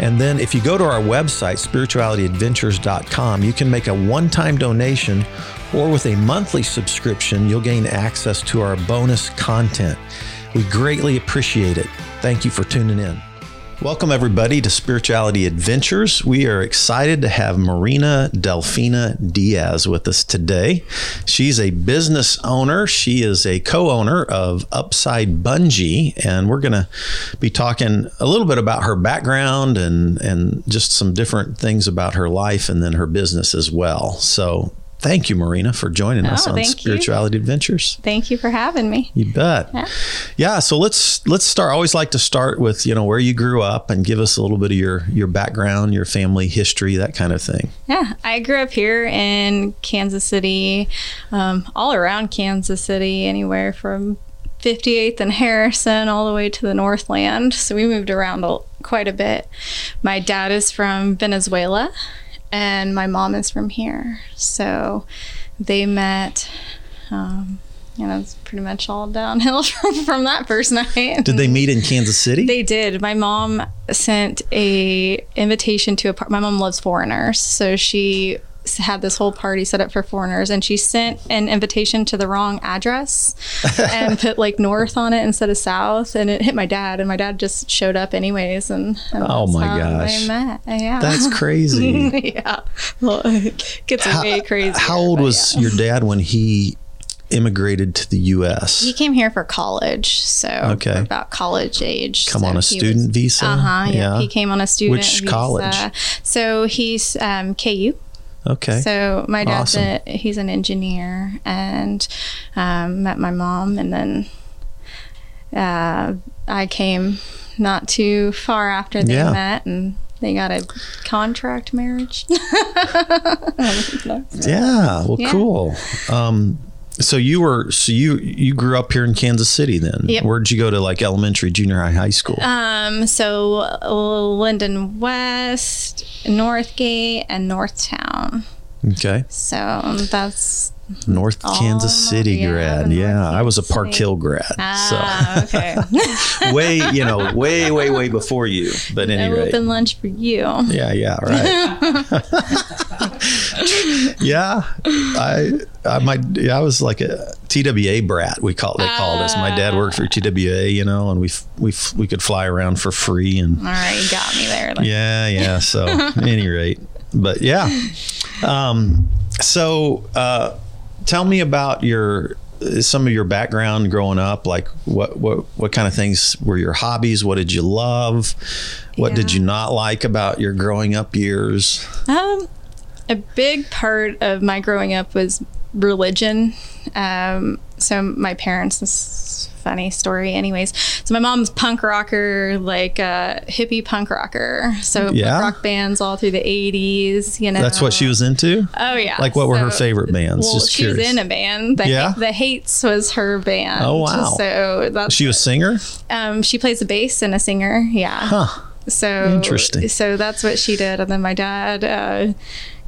And then if you go to our website, spiritualityadventures.com, you can make a one time donation or with a monthly subscription, you'll gain access to our bonus content. We greatly appreciate it. Thank you for tuning in. Welcome, everybody, to Spirituality Adventures. We are excited to have Marina Delfina Diaz with us today. She's a business owner. She is a co owner of Upside Bungee, and we're going to be talking a little bit about her background and, and just some different things about her life and then her business as well. So, Thank you, Marina, for joining us Oh, on thank Spirituality Adventures. Thank you for having me. You bet. Yeah. Yeah. So let's let's start. I always like to start with you know where you grew up and give us a little bit of your your background, your family history, that kind of thing. Yeah, I grew up here in Kansas City, um, all around Kansas City, anywhere from 58th and Harrison all the way to the Northland. So we moved around a, quite a bit. My dad is from Venezuela, and my mom is from here. So they met. Um, you know, it's pretty much all downhill from, from that first night. Did they meet in Kansas City? They did. My mom sent a invitation to a par- my mom loves foreigners, so she had this whole party set up for foreigners and she sent an invitation to the wrong address and put like north on it instead of south and it hit my dad and my dad just showed up anyways and, and Oh my how gosh. yeah That's crazy. yeah well, it gets way crazy How old was your dad when he immigrated to the U.S.? he came here for college so Okay. about college age Come so on a student was- visa. Uh-huh, yeah. He came on a student Which visa. college? So he's um, KU. Okay. So my dad's Awesome. a, he's an engineer and um, met my mom and then uh, I came not too far after they Yeah. met and they got a contract marriage. yeah. Well, Yeah. cool. Um, so you were so you you grew up here in Kansas City then. Yep. Where'd you go to like elementary, junior high, high school? um, so uh, Linden West, Northgate, and Northtown. okay. So that's North Oh, Kansas City yeah, grad. Yeah, North I was a Park City. Hill grad. ah okay. So way, you know, way, way, way before you. But An anyway. open lunch for you. Yeah, yeah, right. yeah, I, I, my, yeah, I was like a TWA brat. We call they called us. My dad worked for TWA, you know, and we we we could fly around for free and All right, got me there. Like, yeah, yeah. So, any rate, but yeah. Um, so, uh, tell me about your some of your background growing up. Like, what what what kind of things were your hobbies? What did you love? What did you not like about your growing up years? Um, a big part of my growing up was religion. Um, so my parents, this funny story, anyways. So my mom's punk rocker, like uh, hippie punk rocker. So Yeah? rock bands all through the '80s. You know, That's what she was into. Oh yeah. Like, what were her favorite bands? Well, Just she was in a band. The, Yeah? the Hates was her band. Oh, wow. So that's She was a singer. um, she plays the bass and a singer. Yeah. Huh. So Interesting. So that's what she did, and then my dad, uh,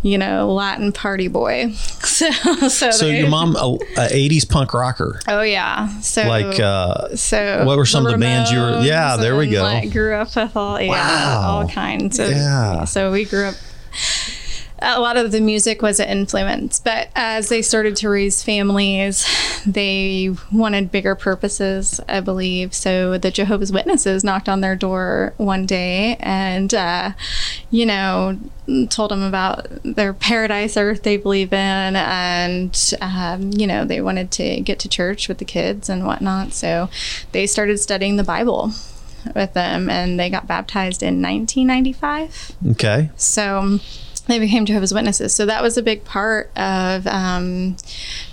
you know, Latin party boy. So so, So your mom, a, a '80s punk rocker. Oh yeah. So Like, uh, so what were some of the bands you were- Yeah, there we go. Like, grew up with all yeah, Wow. all kinds of Yeah. So we grew up. A lot of the music was an influence, but as they started to raise families, they wanted bigger purposes, I believe. So the Jehovah's Witnesses knocked on their door one day and, uh, you know, told them about their paradise earth they believe in and um, you know they wanted to get to church with the kids and whatnot so they started studying the bible with them and they got baptized in 1995 Okay. so they became Jehovah's Witnesses. So that was a big part of um,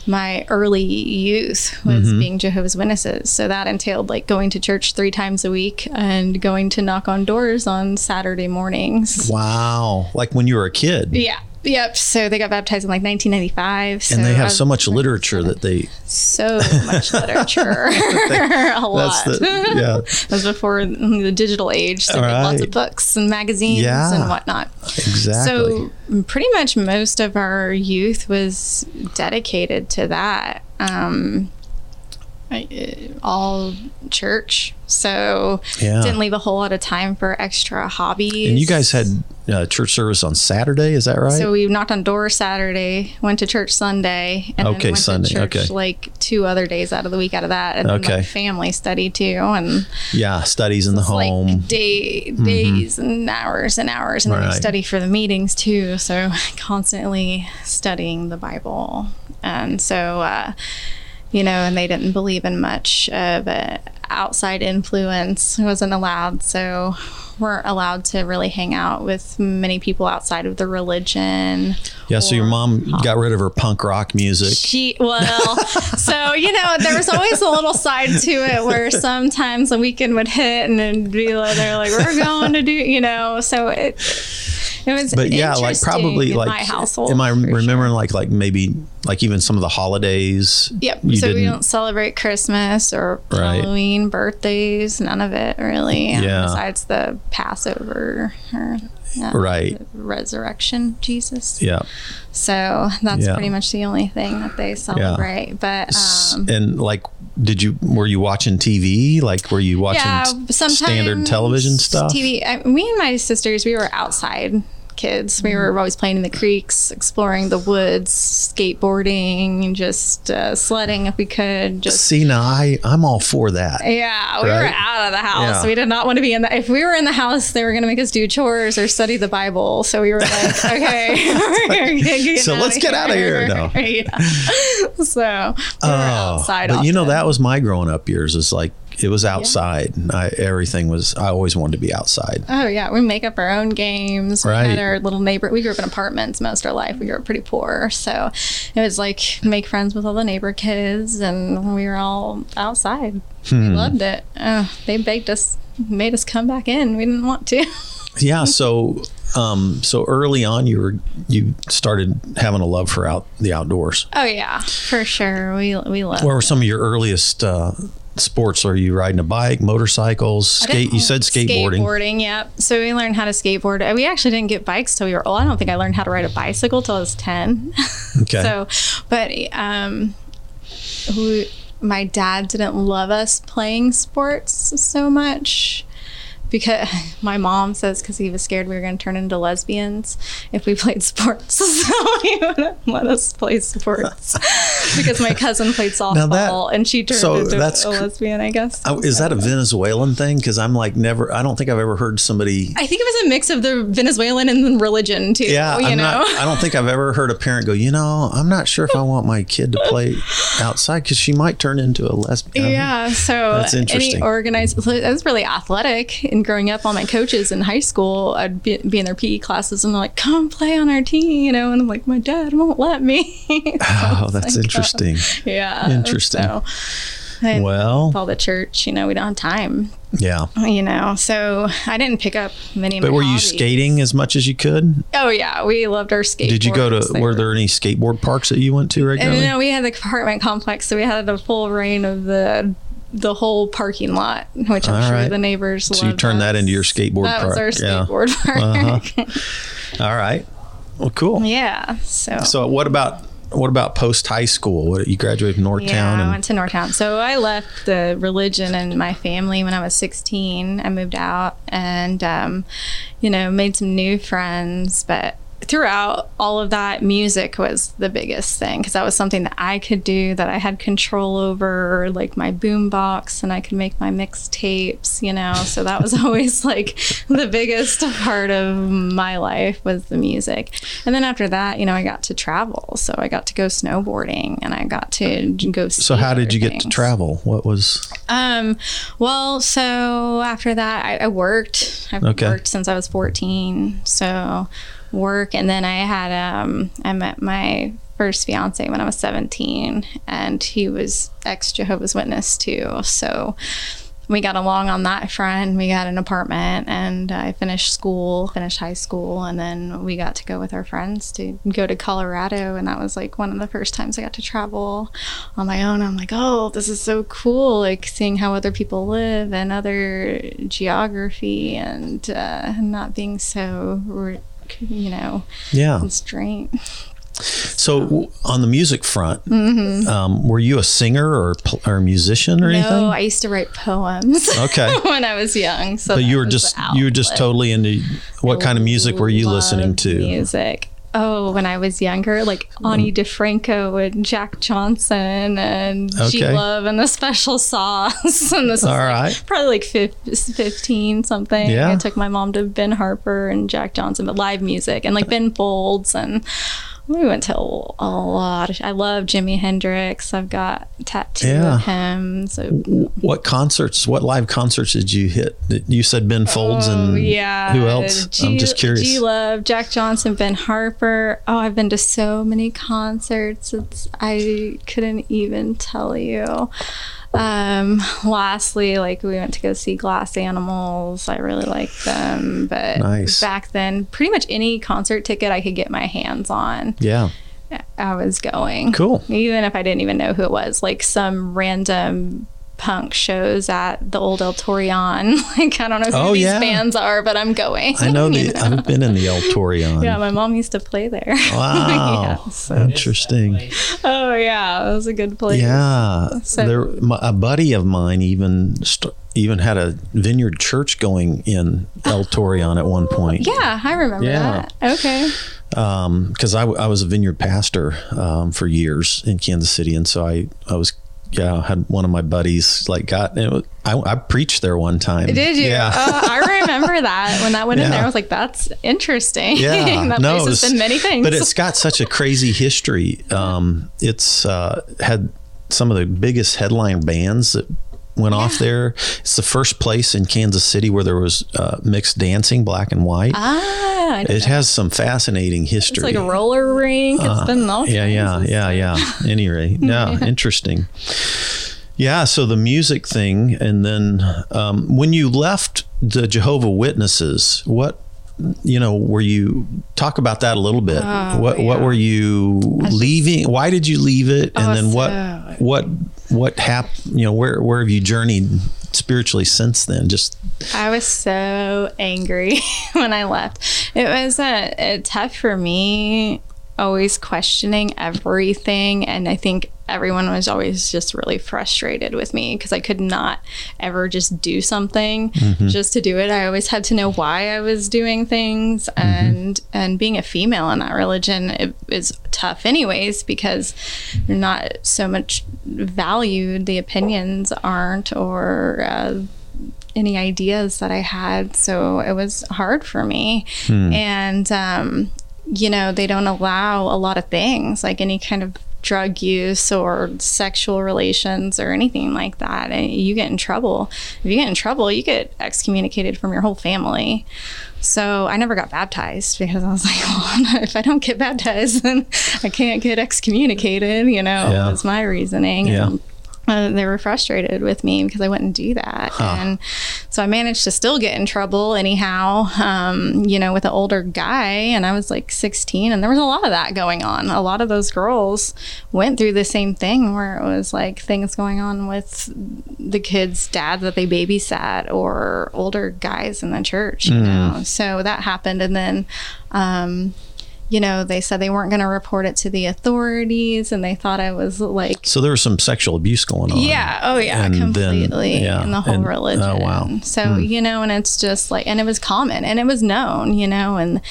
my early youth was being Jehovah's Witnesses. So that entailed like going to church three times a week and going to knock on doors on Saturday mornings. Wow. Like when you were a kid. Yeah. Yep. So they got baptized in like 1995. So and they have was so much like literature that they so much literature. a lot. that's the yeah That was before the digital age. So they had lots of books and magazines Yeah. and whatnot. exactly So pretty much most of our youth was dedicated to that. Um, uh, all church. So Yeah. didn't leave a whole lot of time for extra hobbies. and you guys had uh, church service on Saturday is that right So we knocked on doors Saturday, went to church Sunday, and Okay, then went Sunday, to church okay. like two other days out of the week out of that, and then Okay. like family study too, and yeah studies in the home Mm-hmm. like day days and hours and hours, and then Right. we study for the meetings too. So constantly studying the Bible, and so uh, you know, and they didn't believe in much of outside influence. Wasn't allowed, so weren't allowed to really hang out with many people outside of the religion. yeah so your mom got rid of her punk rock music she well, so you know, there was always a little side to it where sometimes the weekend would hit and it'd be like they're like, We're going to do you know, so it it was but yeah like probably in like my household. am i for sure. remembering like like maybe like even some of the holidays Yep. so we don't celebrate Christmas or Right. Halloween, birthdays, none of it really. um, Yeah. Besides the Passover or uh, Right. resurrection Jesus. yeah So that's Yeah. pretty much the only thing that they celebrate. But um, and like did you were you watching tv like were you watching yeah, standard television stuff TV. I, me and my sisters, we were outside kids. We were always playing in the creeks, exploring the woods, skateboarding, just uh, sledding if we could. Just see now i i'm all for that yeah, we were out of the house. Yeah. We did not want to be in the. If we were in the house, they were going to make us do chores or study the Bible. So we were like, okay, we're So let's get out of here. No. yeah. So we were Oh, outside. but you know that was my growing up years is like it was outside I, everything was i always wanted to be outside Oh yeah, we make up our own games. We Right. had our little neighbor. We grew up in apartments most of our life. We grew up pretty poor, so it was like make friends with all the neighbor kids, and we were all outside. Hmm. We loved it. Uh, they begged us, made us come back in. We didn't want to. yeah so um so early on you were you started having a love for out the outdoors oh yeah, for sure. We we love. what were some of your earliest uh sports are you riding a bike motorcycles skate you said skateboarding Skateboarding, yep. So we learned how to skateboard. We actually didn't get bikes till we were old. I don't think I learned how to ride a bicycle till I was ten. okay So, but um, we, my dad didn't love us playing sports so much because my mom says because he was scared we were going to turn into lesbians if we played sports. So he wouldn't let us play sports because my cousin played Now that- softball and she turned so into a lesbian, I guess. Oh, is that a Venezuelan thing? Because I'm like never. I don't think I've ever heard somebody. I think it was a mix of the Venezuelan and the religion too. Yeah, you I'm know. not. I don't think I've ever heard a parent go. You know, I'm not sure if I want my kid to play outside because she might turn into a lesbian. Yeah, so That's interesting. Any organized, was really athletic. And growing up, all my coaches in high school, I'd be, be in their PE classes, and they're like, "Come play on our team," you know. And I'm like, "My dad won't let me." Oh, that's like, interesting. uh, yeah, Interesting. So, Well, all the church, you know, we don't have time, yeah. you know. So I didn't pick up many. Of But were you hobbies. skating as much as you could? Oh yeah, we loved our skateboards. Did you go to? They Were there any skateboard parks that you went to And regularly? no, we had the apartment complex, so we had a full rein of the the whole parking lot, which I'm All sure right. the neighbors. Love. So you turned that into your skateboard That was park. our Yeah. skateboard park. Uh-huh. All right. Well, cool. yeah. So. So what about what about post high school? What you graduated from Northtown yeah, I and went to Northtown. So I left the religion and my family when I was 16. I moved out and, um, you know, made some new friends. But throughout all of that, music was the biggest thing because that was something that I could do, that I had control over, like my boom box, and I could make my mixtapes, you know. So that was always like the biggest part of my life was the music. And then after that, you know, I got to travel. So I got to go snowboarding and I got to go. so how did you get to travel? What was Um, well, so after that, I, I worked. I've Okay. worked since I was 14. So work. And then I had, um, I met my first fiance when I was 17, and he was ex Jehovah's Witness too. So we got along on that front. We got an apartment and I finished school, finished high school, and then we got to go with our friends to go to Colorado. And that was like one of the first times I got to travel on my own. I'm like, oh, this is so cool. Like seeing how other people live and other geography and uh, not being so, you know, yeah. constrained. So, on the music front, mm-hmm. um, were you a singer or or a musician or no, anything? No, I used to write poems. Okay. when I was young, so but you were just you were just totally into what kind of music were you listening to? Music. Oh, when I was younger, like Ani mm. DiFranco and Jack Johnson and okay. G Love and the Special Sauce. and this All like right. probably like 15 something. Yeah. I took my mom to Ben Harper and Jack Johnson, but live music and like Ben Folds and we went to a, a lot. Of, I love Jimi Hendrix. I've got tattoo Yeah. of him. So What concerts? What live concerts did you hit? You said Ben oh, Folds Oh, and yeah. who else? I'm just curious. G Love, Jack Johnson, Ben Harper. Oh, I've been to so many concerts. It's I couldn't even tell you. Um, lastly, like we went to go see Glass Animals. I really liked them, but Nice. back then, pretty much any concert ticket I could get my hands on. yeah. I was going. Cool. Even if I didn't even know who it was, like some random punk shows at the old El Torreon. Like I don't know who Oh, these yeah. bands are, but I'm going. I know you the I've been in the El Torreon. Yeah, my mom used to play there. Wow. Yeah, so- Interesting. oh yeah, it was a good place. Yeah. So- there my, a buddy of mine even st- even had a vineyard church going in El Torreon at one point. Yeah, I remember Yeah. that. Okay. because I, w- I was a vineyard pastor um, for years in Kansas City, and so I I was yeah I had one of my buddies like got it was, I, I preached there one time. Did you? Yeah. Oh, I remember that when that went in there. I was like, "That's interesting." Yeah, that no, place has it's- been many things. but it's got such a crazy history. Um, it's uh, had some of the biggest headline bands that went off there. It's the first place in Kansas City where there was uh, mixed dancing, black and white. ah, it has some fascinating history. it's like a roller rink. It's been all Uh, yeah, yeah, yeah, stuff. yeah. Any rate, yeah, interesting. Yeah, so the music thing, and then um, when you left the Jehovah Witnesses, what you know, were you talk about that a little bit? Oh, what what were you leaving? Why did you leave it? And Oh, then what so- what what happened? You know, where where have you journeyed spiritually since then? Just I was so angry when I left. It was uh, tough for me, always questioning everything. And I think everyone was always just really frustrated with me because I could not ever just do something just to do it. I always had to know why I was doing things. And, and being a female in that religion it is tough, anyways, because you're not so much valued. The opinions aren't, or, uh, any ideas that I had. So it was hard for me. And, um, you know, they don't allow a lot of things like any kind of drug use or sexual relations or anything like that. And you get in trouble. If you get in trouble, you get excommunicated from your whole family. So I never got baptized because I was like, well, if I don't get baptized, then I can't get excommunicated, you know, Yeah. was my reasoning. Yeah. And, uh, they were frustrated with me because I wouldn't do that. And so I managed to still get in trouble anyhow, um, you know, with an older guy. And I was like 16, and there was a lot of that going on. A lot of those girls went through the same thing where it was like things going on with the kids' dads that they babysat or older guys in the church, you know. So that happened. And then, um, you know, they said they weren't going to report it to the authorities, and they thought I was like so there was some sexual abuse going on. yeah. Oh, yeah. And then- completely. yeah, In the whole and- religion. oh, wow. So, hmm. you know, and it's just like, and it was common and it was known, you know, and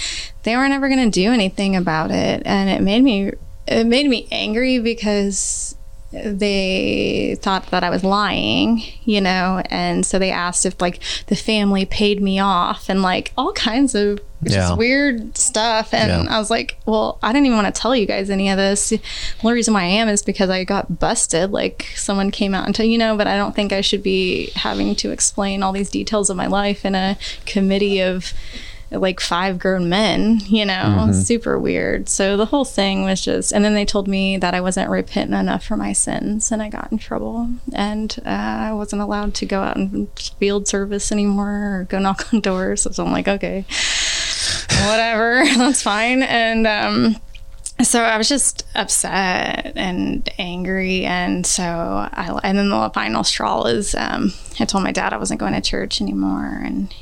they were never going to do anything about it. And it made me, it made me angry because they thought that I was lying, you know, and so they asked if like the family paid me off and like all kinds of Yeah. weird stuff. And Yeah. I was like, well, I didn't even want to tell you guys any of this. The only reason why I am is because I got busted. Like someone came out and told you know, but I don't think I should be having to explain all these details of my life in a committee of like five grown men, you know, Mm-hmm. super weird. So the whole thing was just, and then they told me that I wasn't repentant enough for my sins and I got in trouble and uh, I wasn't allowed to go out and field service anymore or go knock on doors. So I'm like, okay, whatever, that's fine. And, um, so I was just upset and angry, and so I and then the final straw is um, I told my dad I wasn't going to church anymore, and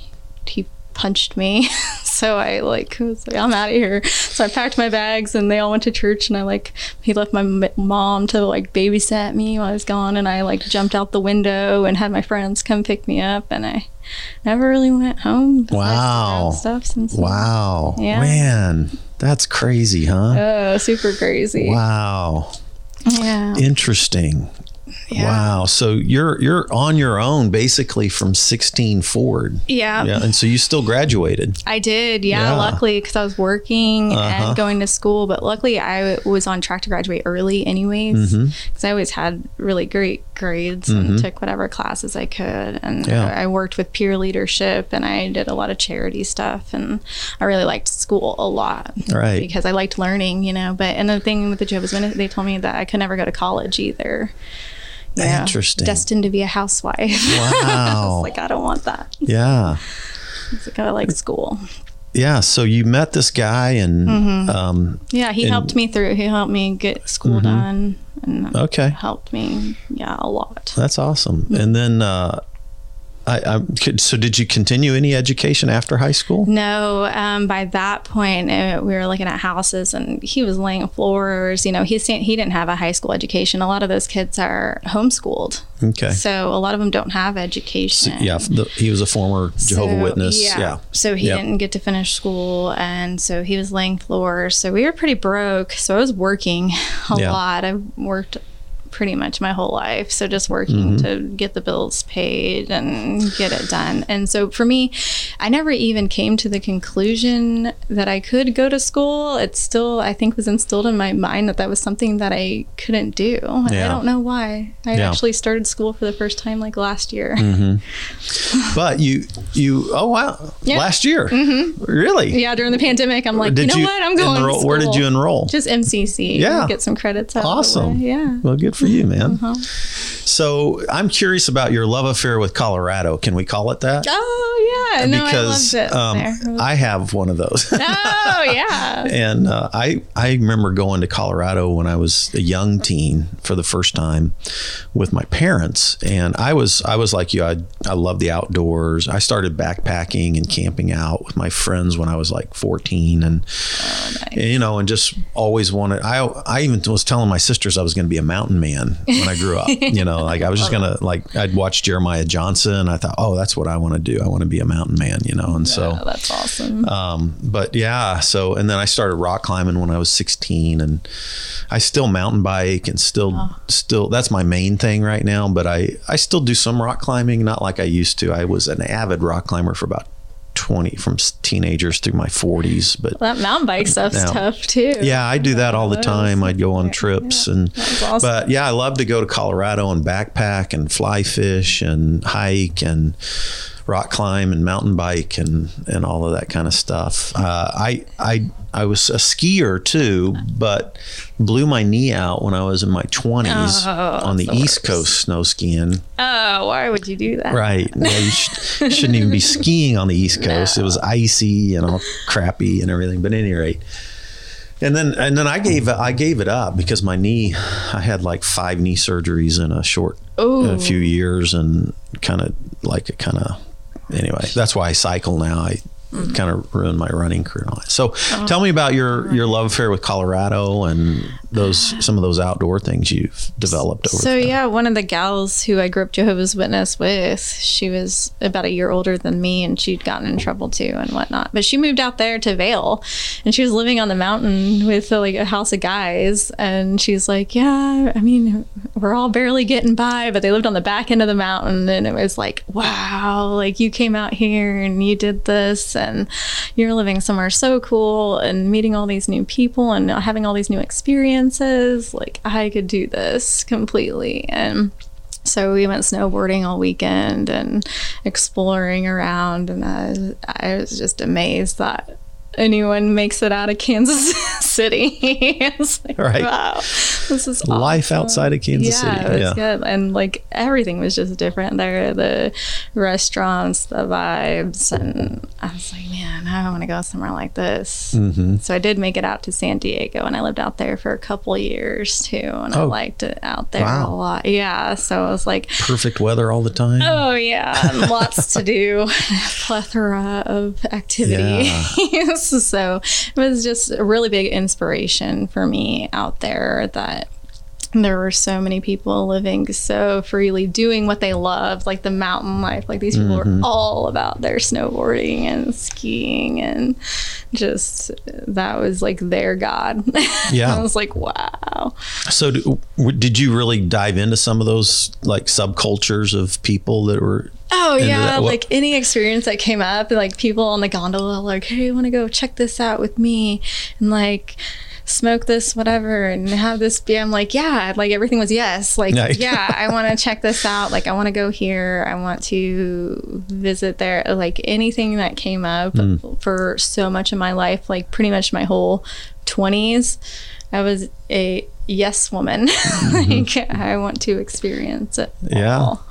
he punched me. so I like was like I'm out of here. So I packed my bags, and they all went to church, and I like he left my m- mom to like babysat me while I was gone, and I like jumped out the window and had my friends come pick me up, and I never really went home. besides the bad Wow. stuff since then. Wow. Yeah. Man, that's crazy, huh? Oh, super crazy. Wow. Yeah. Interesting. Yeah. Wow. So you're you're on your own basically from 16 forward. Yeah. Yeah. And so you still graduated. I did, yeah. Yeah. Luckily, because I was working Uh-huh. and going to school, but luckily I was on track to graduate early, anyways, Mm-hmm. because I always had really great grades and took whatever classes I could, and Yeah. I worked with peer leadership and I did a lot of charity stuff, and I really liked school a lot, Right. Because I liked learning, you know. But and the thing with the Jehovah's Witness, they told me that I could never go to college either. Know, Interesting. Destined to be a housewife. I Wow. was like, I don't want that. yeah. It's like I like school. Yeah. So you met this guy and Mm-hmm. um Yeah, he And- helped me through. He helped me get school done and okay. helped me, yeah, a lot. That's awesome. Mm-hmm. And then uh I, I could, so did you continue any education after high school? No, um, by that point, uh, we were looking at houses, and he was laying floors. You know, he he didn't have a high school education. A lot of those kids are homeschooled, Okay. so a lot of them don't have education. Yeah, the, he was a former Jehovah So, Witness. Yeah. So he Yep. didn't get to finish school, and so he was laying floors. So we were pretty broke. So I was working a Yeah. lot. I worked pretty much my whole life. So just working mm-hmm. to get the bills paid and get it done. And so for me, I never even came to the conclusion that I could go to school. It still, I think, was instilled in my mind that that was something that I couldn't do. Yeah. I don't know why. I Yeah. actually started school for the first time like last year. Mm-hmm. But you, you, oh wow, Yeah. last year, mm-hmm. really? Yeah, during the pandemic, I'm like, Did you know what? I'm going. enroll? Where did you enroll? Just MCC. Yeah. Get some credits out. Awesome. Yeah. Well, good for you, man. Uh-huh. So I'm curious about your love affair with Colorado. Can we call it that? Oh yeah. No, because I loved it um, there. I have one of those. oh yeah. and uh, I I remember going to Colorado when I was a young teen for the first time with my parents, and I was I was like you. I I love the outdoors. I started backpacking and camping out with my friends when I was like 14, and, and, you know, and just always wanted. I I even was telling my sisters I was going to be a mountain man when I grew up. you know, like I was just gonna like I'd watch Jeremiah Johnson. and I thought, oh, that's what I want to do. I want to be a mountain man. You know, and so. Oh, that's awesome. Um, but yeah, so and then I started rock climbing when I was 16, and I still mountain bike and still still that's my main thing right now. But I I still do some rock climbing, not like I used to. I was an avid rock climber for about 20 from teenagers through my 40s, but. that mountain bike stuff's Now- tough too. Yeah, I do that all the time. I'd go on trips and awesome. but yeah, I love to go to Colorado and backpack and fly fish and hike and rock climb and mountain bike and and all of that kind of stuff. Uh, I I I was a skier too, but blew my knee out when I was in my 20s Oh, on the, the East worst. Coast snow skiing. Oh, why would you do that? Right. Yeah, you sh- shouldn't even be skiing on the East Coast. It was icy and all crappy and everything. But at any rate, and then and then I gave I gave it up because my knee. I had like five knee surgeries in a short Ooh. a few years and kind of like it kind of anyway. That's why I cycle now. I Mm-hmm. kind of ruined my running career. and all that. So, Oh. tell me about your your love affair with Colorado and those some of those outdoor things you've developed over. So yeah, one of the gals who I grew up Jehovah's Witness with, she was about a year older than me, and she'd gotten in trouble too and whatnot. But she moved out there to Vail, and she was living on the mountain with like a house of guys. And she's like, "Yeah, I mean, we're all barely getting by, but they lived on the back end of the mountain, and it was like, wow, like you came out here and you did this, and you're living somewhere so cool, and meeting all these new people, and having all these new experiences. Like I could do this completely, and." So we went snowboarding all weekend and exploring around, and I, I was just amazed that anyone makes it out of Kansas City. it's like, Right. wow, this is Life awesome. outside of Kansas yeah, City. It was Yeah. good. And like everything was just different there. The restaurants, the vibes, and I was like, man, I want to go somewhere like this. Mm-hmm. So I did make it out to San Diego, and I lived out there for a couple years too, and I Oh. liked it out there Wow. a lot. Yeah, so I was like, Perfect weather all the time. Oh yeah, lots to do, plethora of activities. so it was just a really big inspiration for me out there that there were so many people living so freely, doing what they loved, like the mountain life. Like these people Mm-hmm. were all about their snowboarding and skiing, and just that was like their god. Yeah. I was like, wow. So, do, did you really dive into some of those like subcultures of people that were? Oh yeah? Like any experience that came up, like people on the gondola, like, hey, want to go check this out with me, and like smoke this whatever and have this be i'm like yeah like everything was yes like yeah i want to check this out like i want to go here i want to visit there like anything that came up Hmm. for so much of my life like pretty much my whole 20s i was a yes woman like i want to experience it Mm-hmm. Yeah. all.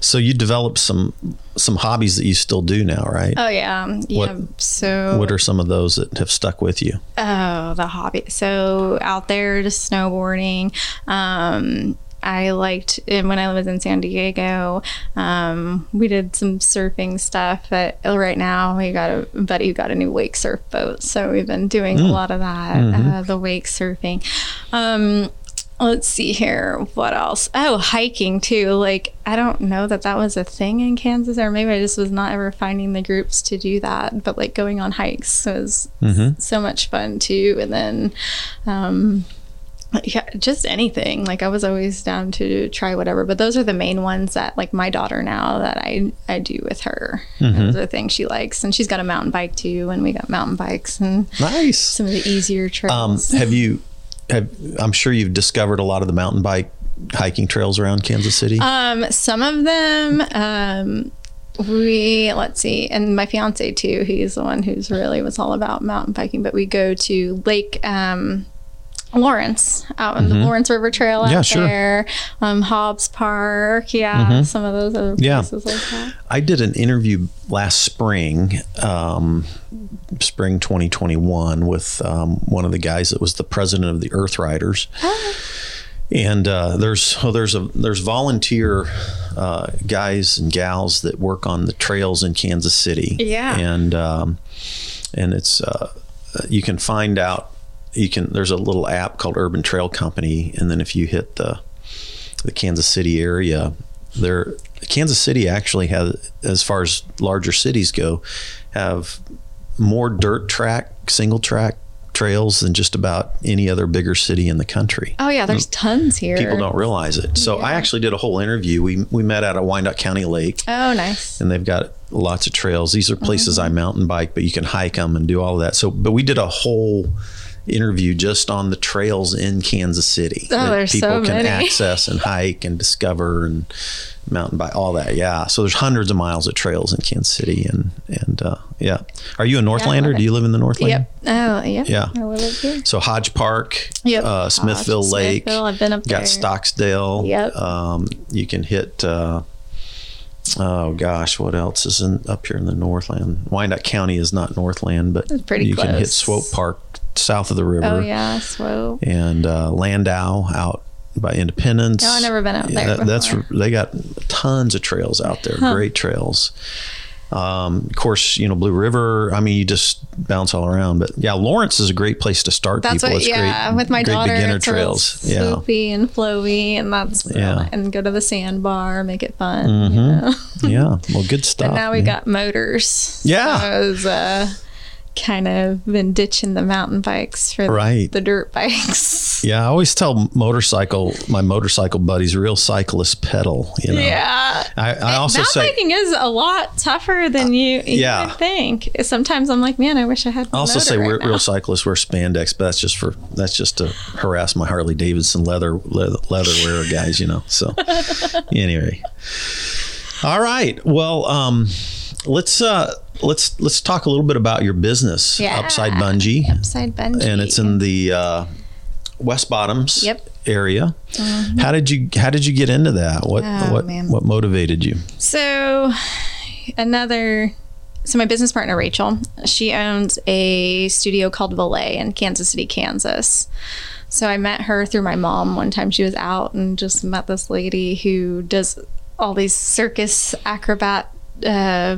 So you developed some some hobbies that you still do now, right? Oh yeah, yeah. so What are some of those that have stuck with you? oh the hobby. So out there just snowboarding. Um, I liked and when I was in San Diego. Um, we did some surfing stuff, but right now we got a buddy who got a new wake surf boat, so we've been doing a lot of that, uh, the wake surfing. Um, let's see here what else oh hiking too like i don't know that that was a thing in kansas or maybe i just was not ever finding the groups to do that but like going on hikes was so much fun too and then um yeah, just anything. Like I was always down to try whatever, but those are the main ones that like my daughter now that I I do with her. Those are things she likes, and she's got a mountain bike too, and we got mountain bikes and Nice. some of the easier Um, trails. have you? Have I'm sure you've discovered a lot of the mountain bike hiking trails around Kansas City. Um, some of them, um, we let's see, and my fiance too. He's the one who's really was all about mountain biking. But we go to Lake um, Lawrence out in the Lawrence River Trail out Mm-hmm. Yeah, sure. Mm-hmm. there. Um, Hobbs Park, yeah, some of those other Yeah. places like that. I did an interview last spring, um, spring 2021, with um, one of the guys that was the president of the Earth Riders. And uh, there's so there's a there's volunteer uh, guys and gals that work on the trails in Kansas City. Yeah. and um, and it's uh, you can find out you can there's a little app called Urban Trail Company, and then if you hit the the Kansas City area, there Kansas City actually has, as far as larger cities go, have more dirt track, single track trails than just about any other bigger city in the country. Oh yeah, there's tons here. People don't realize it. So I actually did a whole interview. We we met at a Wyandotte County Lake, Oh nice. and they've got lots of trails. These are places Mm-hmm. I mountain bike, but you can hike them and do all of that. So, but we did a whole interview just on the trails in Kansas City Oh, there's people so can access and hike and discover and mountain bike, all that. Yeah. So there's hundreds of miles of trails in Kansas City, and and uh, yeah. Are you a Northlander? love Do you live in the Northland? Yep. Oh yeah. Yeah. I live here. So Hodge Park, Yep. uh, Smithville Hodge, Lake, Smithville, I've been up there. got. Stocksdale. Yep. Um, you can hit. Uh, oh gosh, what else is in up here in the Northland? Wyandotte County is not Northland, but you can hit. Swope Park south of the river. Oh yeah, Swope. And uh, Landahl out by Independence. Oh, I've never been out there that- that's they got tons of trails out there. Great trails. Um, of course, you know Blue River. I mean, you just bounce all around. But yeah, Lawrence is a great place to start That's people. what, it's yeah. great, with my great daughter, beginner trails. Yeah, swoopy and flowy, and that's Yeah. and go to the sandbar, make it fun. Mhm. You know? yeah. Well, good stuff. But now we man. got motors. Yeah. So was, uh, kind of been ditching the mountain bikes for Right. the dirt bikes. Yeah, I always tell motorcycle my motorcycle buddies, real cyclists pedal. You know. Yeah. I, I also Mountain say biking is a lot tougher than you, you yeah. would think. Sometimes I'm like, man, I wish I had. I also say right real cyclists wear spandex, but that's just for that's just to harass my Harley Davidson leather leather, leather wearer guys, you know. So anyway, all right. Well, um, let's uh, let's let's talk a little bit about your business, Yeah. Upside Bungee, Upside bungee. and it's in the uh, West Bottoms Yep. Mm-hmm. area. How did you How did you get into that? What Oh, what man. what motivated you? So, another. So, my business partner, Rachel, she owns a studio called Valet in Kansas City, Kansas. So, I met her through my mom one time. She was out and just met this lady who does all these circus acrobat uh,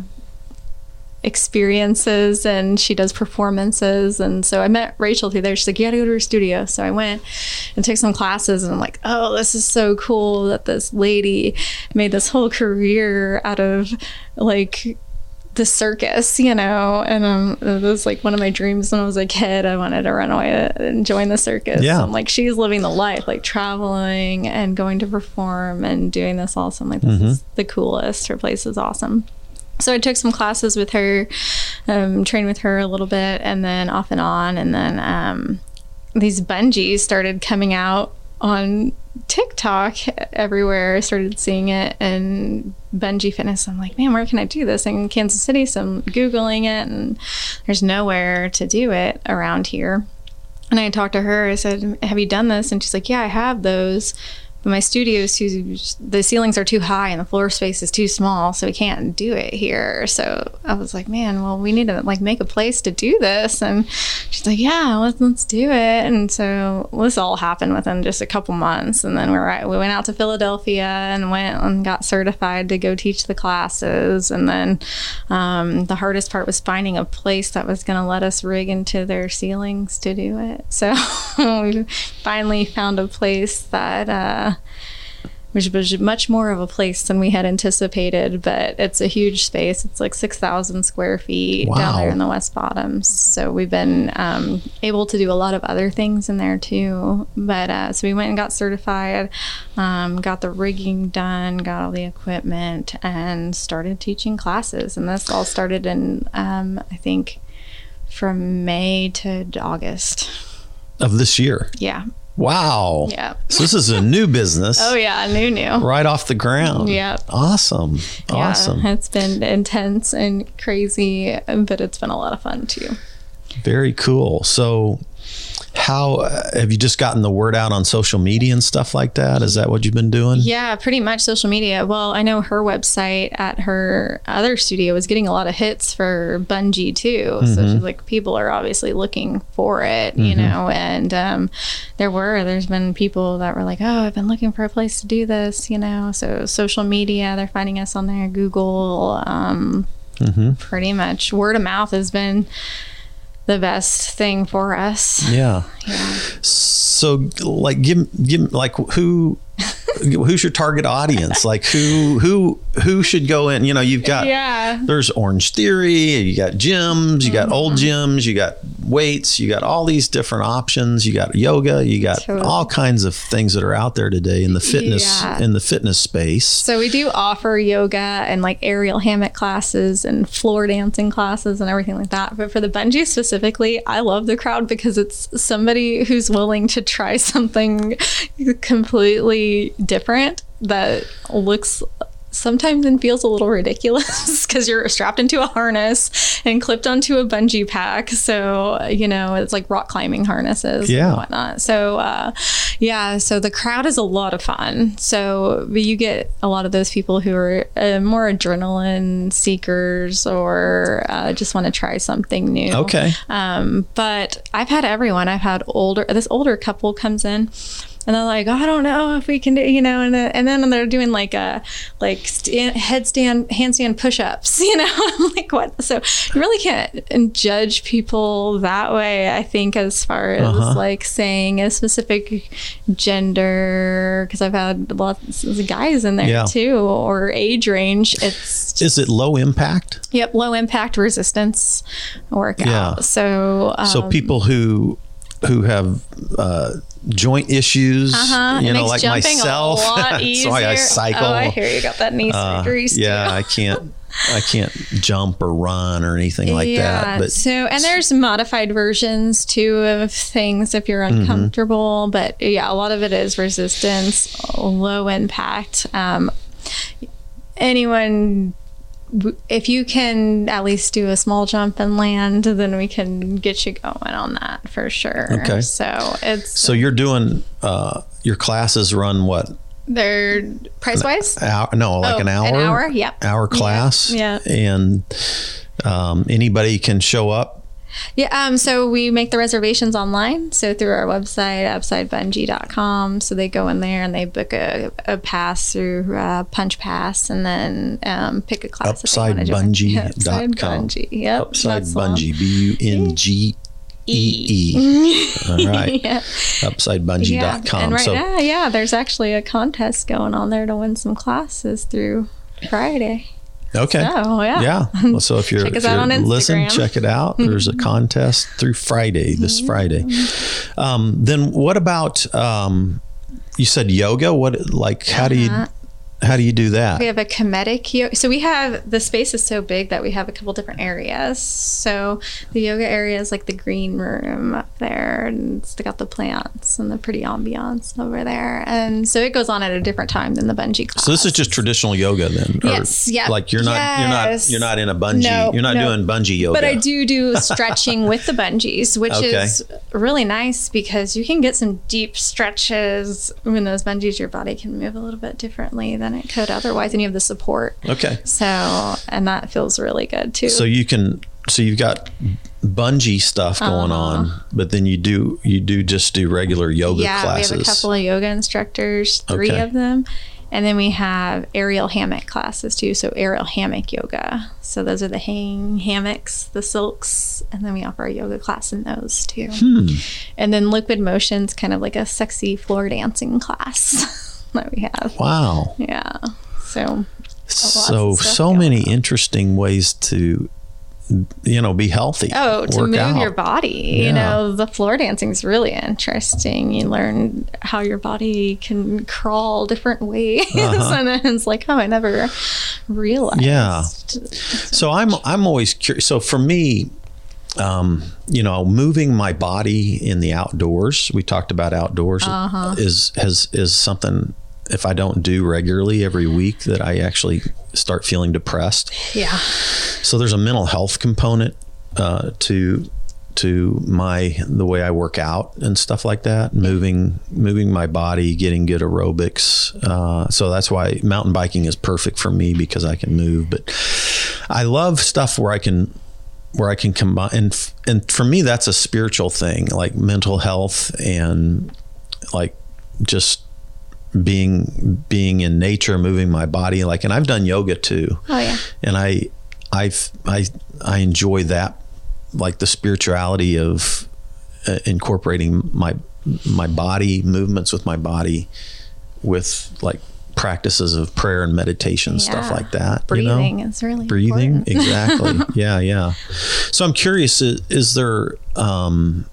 experiences and she does performances. And so, I met Rachel through there. She's like, You gotta go to her studio. So, I went and took some classes and I'm like, oh, this is so cool that this lady made this whole career out of like the circus, you know, and um, it was like one of my dreams when I was a kid. I wanted to run away and join the circus. Yeah. I'm like, she's living the life, like traveling and going to perform and doing this also. I'm like, this is the coolest. Her place is awesome. So I took some classes with her, um, trained with her a little bit, and then off and on. And then um, these bungees started coming out on TikTok everywhere. I started seeing it and bungee fitness. I'm like, man, where can I do this? in Kansas City, so I'm Googling it, and there's nowhere to do it around here. And I talked to her. I said, "Have you done this?" And she's like, "Yeah, I have those." But my studio is too, the ceilings are too high and the floor space is too small, so we can't do it here. So I was like, man, well, we need to like make a place to do this. And she's like, yeah, let's, let's do it. And so this all happened within just a couple months. And then we were, we went out to Philadelphia and went and got certified to go teach the classes. And then um, the hardest part was finding a place that was going to let us rig into their ceilings to do it. So we finally found a place that, uh, which was much more of a place than we had anticipated, but it's a huge space. It's like 6,000 square feet down there in the West Bottoms. So we've been um, able to do a lot of other things in there too. But uh, so we went and got certified, um, got the rigging done, got all the equipment, and started teaching classes. And this all started in, um, I think, from May to August. Of this year. Yeah. Wow. Yeah. So this is a new business. Oh, yeah. New, new. Right off the ground. Yeah. Awesome. Awesome. Yeah, it's been intense and crazy, but it's been a lot of fun too. Very cool. So, how uh, have you just gotten the word out on social media and stuff like that? Is that what you've been doing? Yeah, pretty much social media. Well, I know her website at her other studio was getting a lot of hits for Bungee too. So she's like, people are obviously looking for it, you know. And um, there were, there's been people that were like, oh, I've been looking for a place to do this, you know. So social media, they're finding us on there, Google. Um, Pretty much word of mouth has been the best thing for us. Yeah. Yeah. So, like, give give like who who's your target audience? Like, who who who should go in? You know, you've got Yeah. there's Orange Theory, you got gyms, you got old Mm-hmm. gyms, you got weights, you got all these different options. You got yoga, you got Totally. all kinds of things that are out there today in the fitness Yeah. in the fitness space. So we do offer yoga and like aerial hammock classes and floor dancing classes and everything like that. But for the bungee specifically, I love the crowd because it's somebody who's willing to try something completely different that looks sometimes and feels a little ridiculous because you're strapped into a harness and clipped onto a bungee pack. So, you know, it's like rock climbing harnesses Yeah. and whatnot. So, uh, yeah, so the crowd is a lot of fun. So, but you get a lot of those people who are uh, more adrenaline seekers or uh, just want to try something new. Okay. Um, but I've had everyone. I've had older. This older couple comes in, and they're like, oh, I don't know if we can do, you know, and, then- and then they're doing like a like stand, headstand, handstand push-ups, you know. I'm like, what? So you really can't judge people that way. I think as far as Uh-huh. like saying a specific gender, because I've had lots of guys in there Yeah. too, or age range. It's Is it low impact? Yep, low impact resistance workout. Yeah. So, um, So people who who have uh, joint issues, uh-huh, you it know, like myself, a lot that's easier. why I cycle. Oh, I hear you got that knee Uh, surgery. too. yeah, I can't, I can't jump or run or anything like that. But so and there's modified versions too of things if you're Mm-hmm. uncomfortable, but yeah, a lot of it is resistance, low impact. Um, anyone, if you can at least do a small jump and land, then we can get you going on that for sure. Okay. So it's so you're doing uh, your classes run what? they're price wise. Hour, no, like Oh, an hour. an hour, yep. Hour class. yeah. And um, anybody can show up. Yeah, um, so we make the reservations online. So through our website, upsidebungee.com. So they go in there and they book a, a pass through uh, Punch Pass and then um, pick a class. that they wanna. Upsidebungee.com. Upside Bungee. Yep. Upside that's the one. Bungee. B U N G E E. All right. yeah. Upsidebungee.com. And right so now, yeah, there's actually a contest going on there to win some classes through Friday. Okay. Oh, yeah. Yeah. Well, so if you're, Check if you're on listen, Instagram. check it out. There's a contest through Friday, this Friday. Um, then what about um, you said yoga? What like how do you how do you do that? We have a comedic yoga. So we have the space is so big that we have a couple different areas. So the yoga area is like the green room up there, and it's got the plants and the pretty ambiance over there. And so it goes on at a different time than the bungee class. So this is just traditional yoga then? Yes, yeah. Like you're not Yes. you're not you're not in a bungee. No, you're not no. doing bungee yoga. But I do do stretching with the bungees, which Okay. is really nice because you can get some deep stretches when those bungees. Your body can move a little bit differently than it could otherwise, and you have the support. Okay. So, and that feels really good too. So you can so you've got bungee stuff going on, but then you do you do just do regular yoga Uh-huh. yeah, classes. we have a couple of yoga instructors, three Okay. of them. And then we have aerial hammock classes too. So aerial hammock yoga. So those are the hang hammocks, the silks, and then we offer a yoga class in those too. Hmm. And then liquid motions, kind of like a sexy floor dancing class that we have. Wow. Yeah. So So so many interesting ways to you know be healthy. Oh, to move out. your body. Yeah. You know, the floor dancing is really interesting. You learn how your body can crawl different ways. and then it's like, oh, I never realized. Uh-huh. Yeah. So I'm I'm always curious. So for me, um, you know, moving my body in the outdoors. We talked about outdoors Uh-huh. is has is something. If I don't do regularly every week, that I actually start feeling depressed. Yeah. So there's a mental health component uh, to to my the way I work out and stuff like that. Moving moving my body, getting good aerobics. Uh, so that's why mountain biking is perfect for me because I can move. But I love stuff where I can where I can combine and and for me that's a spiritual thing, like mental health and like just being being in nature, moving my body. Like, and I've done yoga too Oh, yeah. and I, I've, I, I enjoy that, like the spirituality of uh, incorporating my my body movements with my body, with like practices of prayer and meditation, stuff like that. Breathing you know? is really breathing exactly. yeah, yeah. So I'm curious: is, is there um,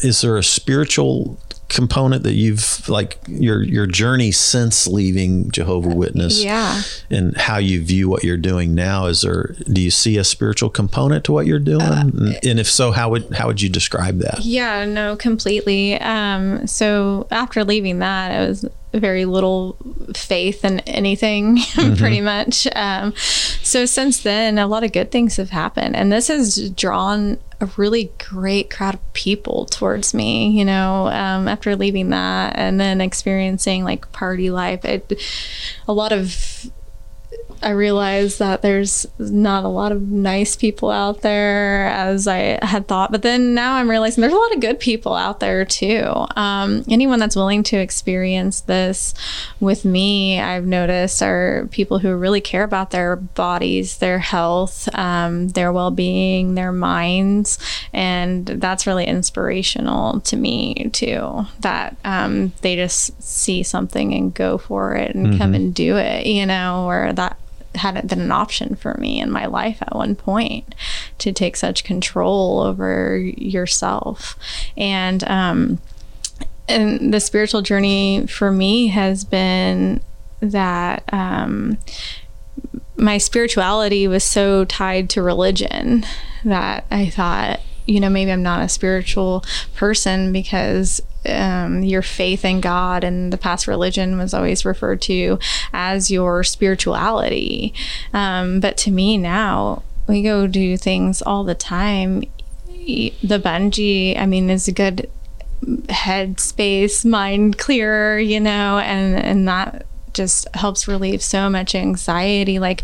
is there a spiritual component that you've like your your journey since leaving Jehovah Witness? Yeah. and how you view what you're doing now is there do you see a spiritual component to what you're doing Uh, and, and if so how would how would you describe that Yeah, no, completely. Um, so after leaving that, I was very little faith in anything, pretty much. Um, so since then, a lot of good things have happened, and this has drawn a really great crowd of people towards me. You know, um, after leaving that and then experiencing like party life, it, a lot of I realized that there's not a lot of nice people out there as I had thought. But then now I'm realizing there's a lot of good people out there too. Um, anyone that's willing to experience this with me, I've noticed are people who really care about their bodies, their health, um, their well being, their minds. And that's really inspirational to me too. That um, they just see something and go for it and mm-hmm. come and do it, you know, or that hadn't been an option for me in my life at one point to take such control over yourself. And um and the spiritual journey for me has been that um my spirituality was so tied to religion that I thought you know, maybe I'm not a spiritual person because um, your faith in God and the past religion was always referred to as your spirituality. Um, but to me now, we go do things all the time. The bungee, I mean, is a good head space, mind clearer, you know, and and that just helps relieve so much anxiety. Like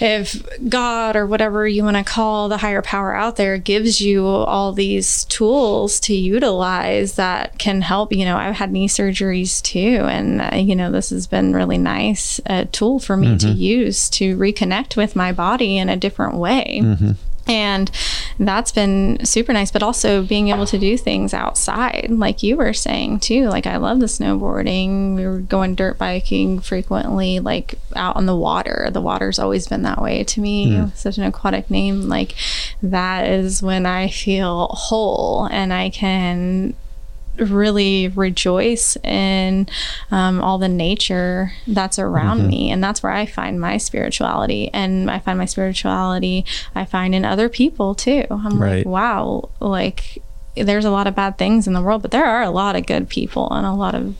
if God or whatever you want to call the higher power out there gives you all these tools to utilize that can help, you know, I've had knee surgeries too. And, uh, you know, this has been really nice a tool for me mm-hmm. to use to reconnect with my body in a different way. Mm-hmm and that's been super nice but also being able to do things outside like you were saying too like i love the snowboarding. We were going dirt biking frequently like out on the water. The water's always been that way to me. Mm. such an aquatic name. Like that is when i feel whole and i can really rejoice in um, all the nature that's around mm-hmm. me. And that's where I find my spirituality. And I find my spirituality, I find in other people too. I'm right. like, wow, like there's a lot of bad things in the world, but there are a lot of good people and a lot of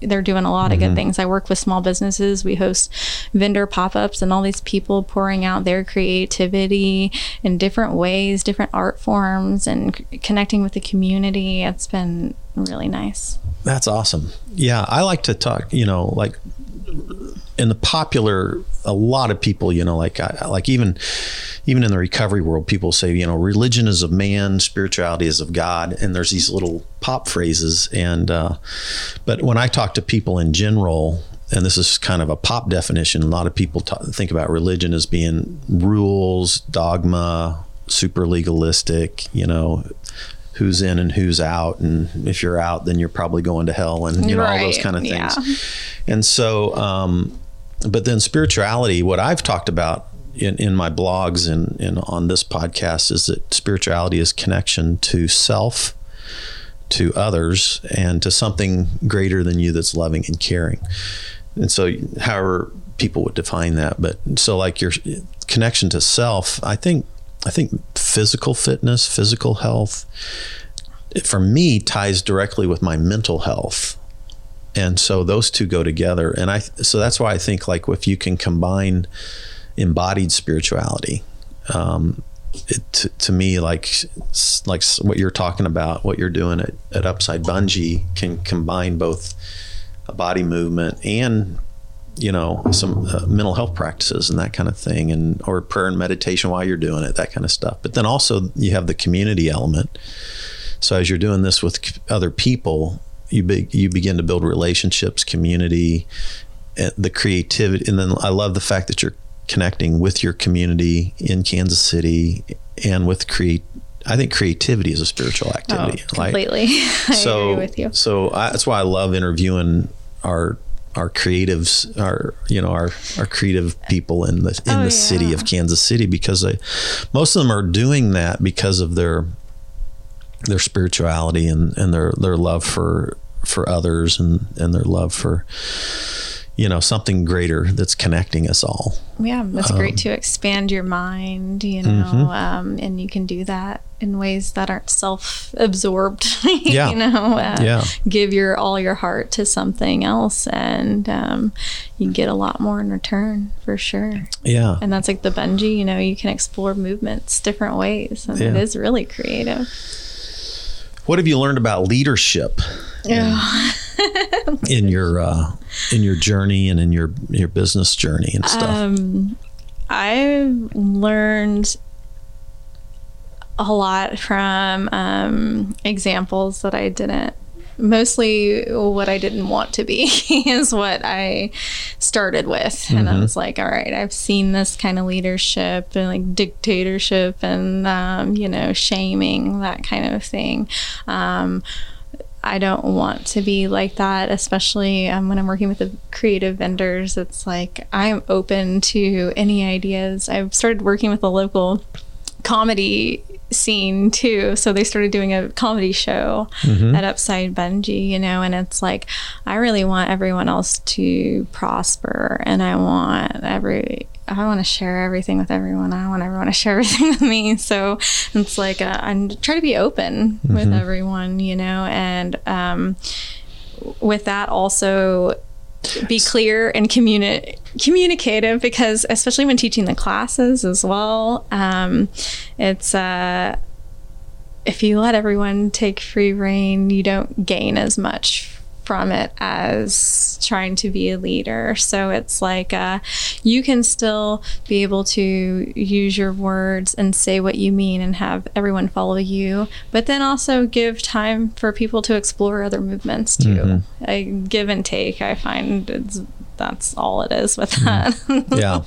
they're doing a lot of mm-hmm. good things. I work with small businesses. We host vendor pop ups and all these people pouring out their creativity in different ways, different art forms, and c- connecting with the community. It's been really nice. That's awesome. Yeah, I like to talk, you know, like in the popular a lot of people you know like I, like even even in the recovery world people say you know religion is of man spirituality is of god and there's these little pop phrases and uh, but when i talk to people in general and this is kind of a pop definition a lot of people talk, think about religion as being rules dogma super legalistic you know who's in and who's out and if you're out then you're probably going to hell and you know right. all those kind of things yeah. and so um, but then spirituality, what I've talked about in, in my blogs and, and on this podcast is that spirituality is connection to self, to others, and to something greater than you that's loving and caring. And so, however people would define that, but so like your connection to self, I think, I think physical fitness, physical health, for me ties directly with my mental health and so those two go together. And i so that's why i think like if you can combine embodied spirituality um, it, to, to, me like like what you're talking about what you're doing at, at upside bungee can combine both a body movement and you know some uh, mental health practices and that kind of thing and or prayer and meditation while you're doing it that kind of stuff. But then also you have the community element. So as you're doing this with other people you be, you begin to build relationships, community, the creativity, and then I love the fact that you're connecting with your community in Kansas City and with create. I think creativity is a spiritual oh, activity. Oh, completely. I so, agree with you. So I, that's why I love interviewing our our creatives, our you know our our creative people in the in oh, the yeah. city of Kansas City because they, most of them are doing that because of their their spirituality and, and their their love for for others and and their love for you know something greater that's connecting us all yeah it's um, great to expand your mind you know mm-hmm. um, and you can do that in ways that aren't self-absorbed yeah. you know uh, yeah. give your all your heart to something else and um, you get a lot more in return for sure yeah and that's like the bungee you know you can explore movements different ways and yeah. it is really creative what have you learned about leadership? Yeah. in your uh, in your journey and in your your business journey and stuff? Um, I've learned a lot from um, examples that I didn't. Mostly, what I didn't want to be is what I started with, and I was like, "All right, I've seen this kind of leadership and like dictatorship and um, you know shaming that kind of thing." Um, I don't want to be like that, especially um, when I'm working with the creative vendors. It's like I'm open to any ideas. I've started working with a local comedy scene too. So they started doing a comedy show at Upside Bungee, you know, and it's like I really want everyone else to prosper and I want every I want to share everything with everyone. I want everyone to share everything with me. So it's like uh, I'm try to be open with everyone, you know, and um, with that also be clear and communi- communicative because especially when teaching the classes as well um, it's uh, if you let everyone take free rein you don't gain as much from it as trying to be a leader. So it's like uh, you can still be able to use your words and say what you mean and have everyone follow you but then also give time for people to explore other movements too. I give and take. I find it's that's all it is with that. Yeah.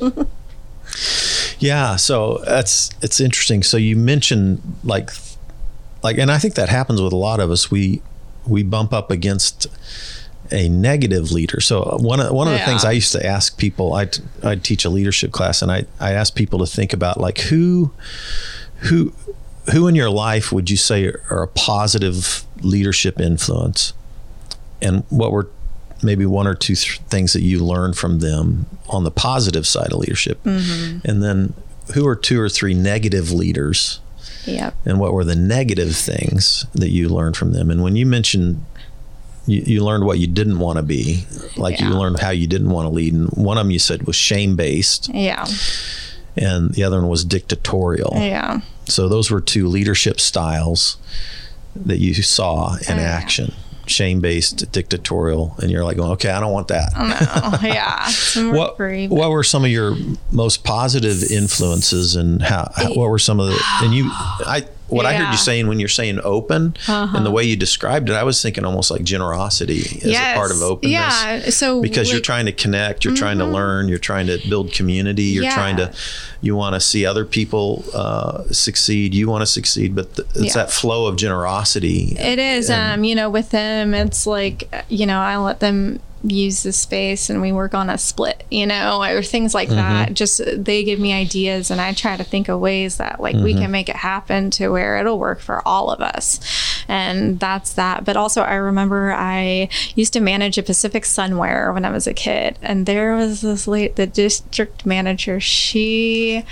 Yeah so that's it's interesting. So you mentioned like like and i think that happens with a lot of us. We we bump up against a negative leader. So uh, one of one of the things i used to ask people i i teach a leadership class and i i ask people to think about like who who who in your life would you say are a positive leadership influence? And what were maybe one or two th- things that you learned from them on the positive side of leadership? Mm-hmm. And then who are two or three negative leaders yep. And what were the negative things that you learned from them? And when you mentioned you, you learned what you didn't want to be like you learned how you didn't want to lead and one of them you said was shame based yeah. And the other one was dictatorial. Yeah. So those were two leadership styles that you saw in Oh, yeah. Shame based dictatorial and you're like going, okay i don't want that. No yeah what, free, but- what were some of your most positive influences and how, how- what were some of the and you i what i heard Uh-huh. you saying when you're saying open and the way you described it i was thinking almost like generosity as a part of Yes. openness yeah so because you're Mm-hmm. trying to connect you're trying to learn you're trying to build community you're Yeah. trying to you want to see other people uh, succeed you want to succeed but th- it's Yeah. that flow of generosity It is, um, you know, with them, it's like, you know, I let them use the space and we work on a split, you know, or things like mm-hmm. that. Just they give me ideas and I try to think of ways that like we mm-hmm. can make it happen to where it'll work for all of us. And that's that. But also, I remember I used to manage a Pacific Sunwear when I was a kid, and there was this late, the district manager, she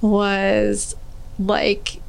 was like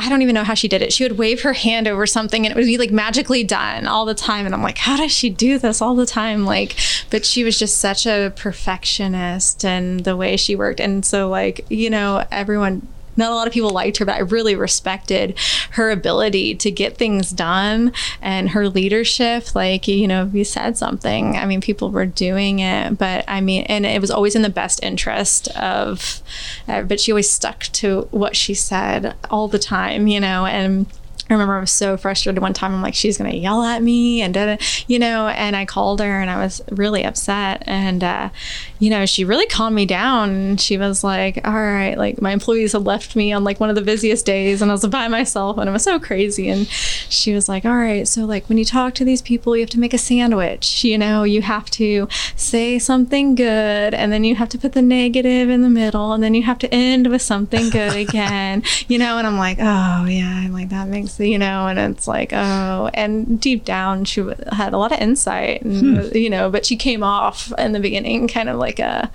I don't even know how she did it. She would wave her hand over something and it would be like magically done all the time. And I'm like, how does she do this all the time? Like, but she was just such a perfectionist and the way she worked. And so, like, you know, everyone, not a lot of people liked her, but I really respected her ability to get things done and her leadership. Like, you know, if you said something, I mean, people were doing it, but I mean, and it was always in the best interest of, uh, but she always stuck to what she said all the time, you know, and I remember I was so frustrated one time. I'm like, she's gonna yell at me, and da, da, you know. And I called her, and I was really upset. And uh, you know, she really calmed me down. And she was like, "All right, like my employees had left me on like one of the busiest days, and I was by myself, and I was so crazy." And she was like, "All right, so like when you talk to these people, you have to make a sandwich. You know, you have to say something good, and then you have to put the negative in the middle, and then you have to end with something good again. you know." And I'm like, "Oh yeah, I'm like that makes you know." And it's like, "Oh," and deep down, she had a lot of insight, and hmm. you know, but she came off in the beginning kind of like a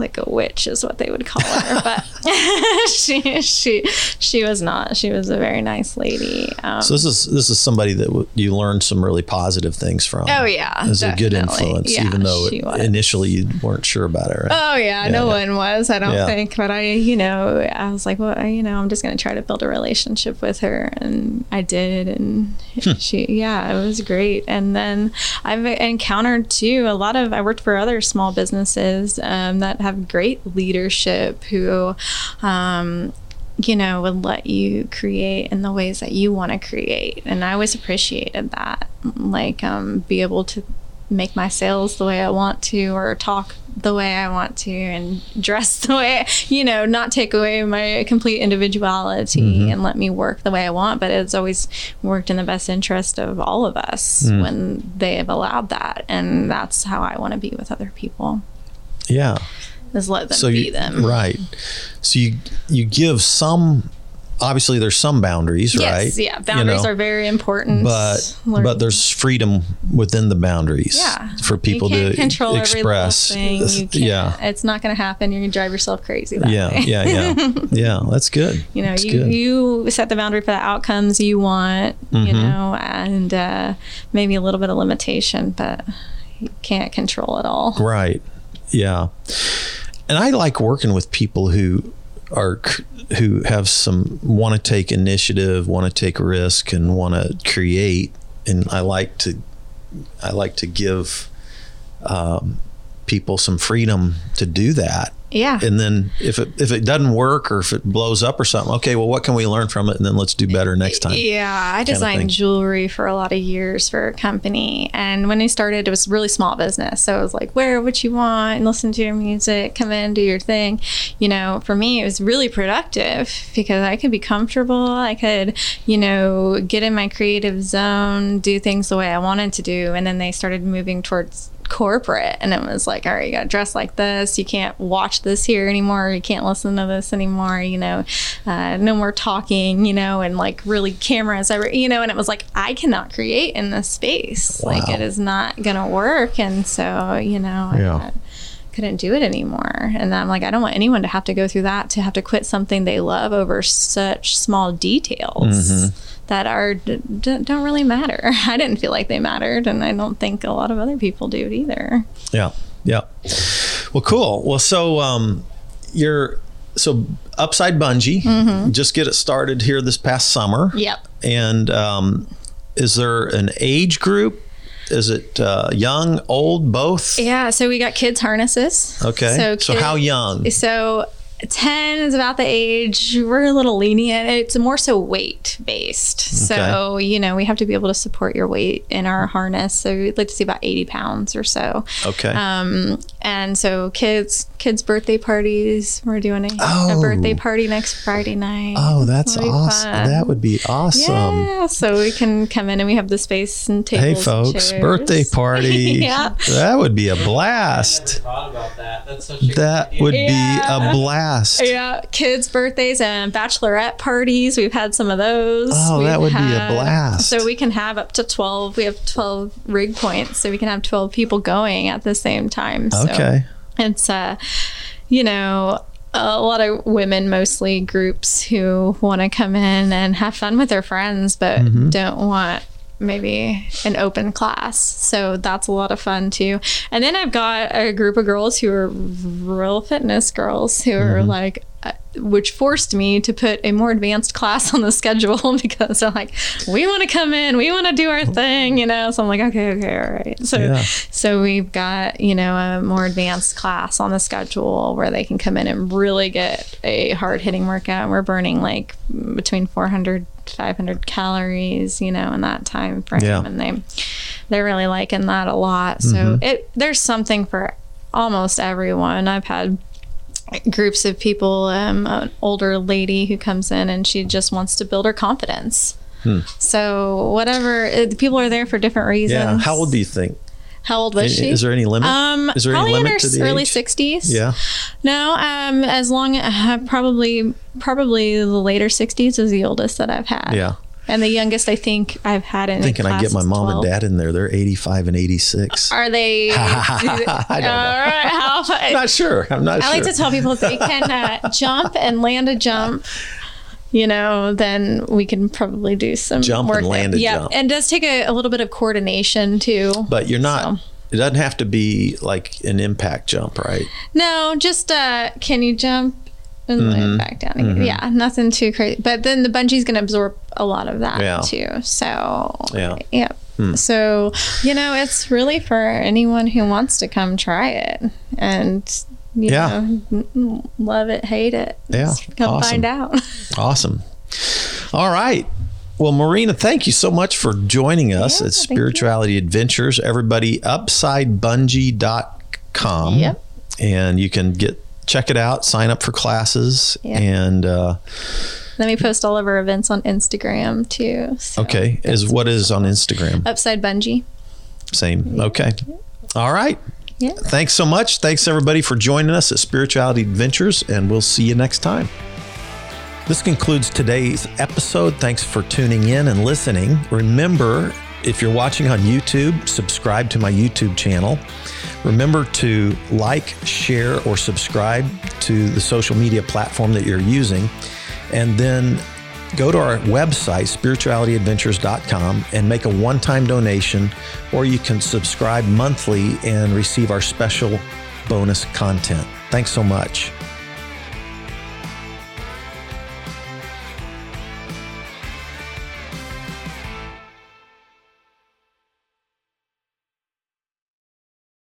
like a witch is what they would call her, but she she she was not. She was a very nice lady. Um, So this is this is somebody that w- you learned some really positive things from. Oh, yeah, as a good influence, Yeah, even though initially you weren't sure about it. Right? Oh yeah, no yeah. one was. I don't Yeah. think, but I, you know, I was like, well, I- you know, I'm just gonna try to build a relationship with her, and I did, and Hmm. she, yeah, it was great. And then I've encountered too a lot of. I worked for other small businesses um, that have great leadership who. Um, you know, would let you create in the ways that you want to create. And I always appreciated that. Like, um, be able to make my sales the way I want to, or talk the way I want to, and dress the way, you know, not take away my complete individuality and let me work the way I want. But it's always worked in the best interest of all of us when they have allowed that. And that's how I want to be with other people, Yeah. Is let them So be you them. right. So you you give some. Obviously, there's some boundaries, Yes, right? yeah. You Boundaries know, are very important. but Learn- but there's freedom within the boundaries yeah for people you to control express every little thing. You can't, yeah it's not going to happen you're going to drive yourself crazy that yeah way. yeah yeah yeah that's good you know That's you, good. you set the boundary for the outcomes you want you Mhm. know and uh, maybe a little bit of limitation but you can't control it all right yeah. And i like working with people who are who have some want to take initiative want to take risk and want to create. And i like to i like to give um, people some freedom to do that yeah and then if it if it doesn't work or if it blows up or something okay well what can we learn from it and then let's do better next time Yeah, I designed jewelry for a lot of years for a company. And when I started, it was really small business. So it was like, wear what you want and listen to your music, come in, do your thing. You know, for me, it was really productive because I could be comfortable. I could, you know, get in my creative zone, do things the way I wanted to do. And then they started moving towards corporate. And it was like all right you gotta dress like this. You can't watch this here anymore. You can't listen to this anymore you know. Uh, no more talking you know and like really cameras every you know. And it was like i cannot create in this space. Like it is not gonna work. And so you know Yeah. I, couldn't do it anymore. And i'm like i don't want anyone to have to go through that to have to quit something they love over such small details that are don't really matter i didn't feel like they mattered and i don't think a lot of other people do either Yeah. Yeah. Well, cool. Well, so um, you're so upside bungee. Just get it started here this past summer. yep And um, is there an age group? Is it uh, young, old, both? yeah so we got kids harnesses Okay. So, kid- how young? So 10 is about the age we're a little lenient. It's more so weight based. So, you know, we have to be able to support your weight in our harness. So we'd like to see about 80 pounds or so. Okay. Um, and so kids, kids birthday parties, we're doing a, Oh. a birthday party next Friday night. oh, that's awesome. fun. That would be awesome. yeah, so we can come in and we have the space and tables. Hey, folks, chairs. birthday party. Yeah. That would be a Never blast. thought about that. That's such a That would idea. be Yeah. a blast. Yeah, kids' birthdays and bachelorette parties. We've had some of those. Oh, We've that would be a blast. So we can have up to 12. We have 12 rig points. So we can have 12 people going at the same time. So Okay. it's, uh, you know, a lot of women, mostly groups who want to come in and have fun with their friends, but Mm-hmm. don't want maybe an open class. So that's a lot of fun too. And then I've got a group of girls who are real fitness girls who are Mm-hmm. like, uh, which forced me to put a more advanced class on the schedule because they're like, we want to come in, we want to do our thing, you know. So I'm like, okay, okay, all right. So, Yeah. so we've got you know a more advanced class on the schedule where they can come in and really get a hard hitting workout. We're burning like between 400 500 calories, you know, in that time frame, Yeah. and they they're really liking that a lot. So it there's something for almost everyone. I've had groups of people um, an older lady who comes in and she just wants to build her confidence so whatever it, people are there for different reasons Yeah. How old do you think? How old was she Is there any limit? um Is there any probably in her to the early 60s Yeah. no um as long uh, probably probably the later 60s is the oldest that i've had Yeah. And the youngest, I think I've had in Thinking I get my mom 12. and dad in there. They're 85 and 86. Are they? I don't know. All right. How, I'm not sure. I'm not I sure. like to tell people if they can uh, jump and land a jump, you know, then we can probably do some Jump and work. there. land a yeah, jump. and it does take a, a little bit of coordination too. but you're not. So. It doesn't have to be like an impact jump, right? No, just uh, can you jump and Mm-hmm. land back down? again? Yeah, nothing too crazy. But then the bungee's going to absorb a lot of that Yeah. too. So Yeah. yeah. Hmm. So you know, it's really for anyone who wants to come try it and. Yeah. know, love it, hate it. Yeah, Just come awesome. find out. Awesome. All right. Well, Marina, thank you so much for joining us Yeah, at thank you. Spirituality Adventures. Everybody, upsidebungee.com. Yep. And you can get check it out, sign up for classes, Yeah. and uh, Let me post all of our events on Instagram too. So. okay, is what is on Instagram. Upside bungee. Same. Okay. All right. Yeah. Thanks so much. Thanks everybody for joining us at Spirituality Adventures, and we'll see you next time. This concludes today's episode. Thanks for tuning in and listening. Remember, if you're watching on YouTube, subscribe to my YouTube channel. Remember to like, share, or subscribe to the social media platform that you're using. And then go to our website, spiritualityadventures.com, and make a one time donation, or you can subscribe monthly and receive our special bonus content. Thanks so much.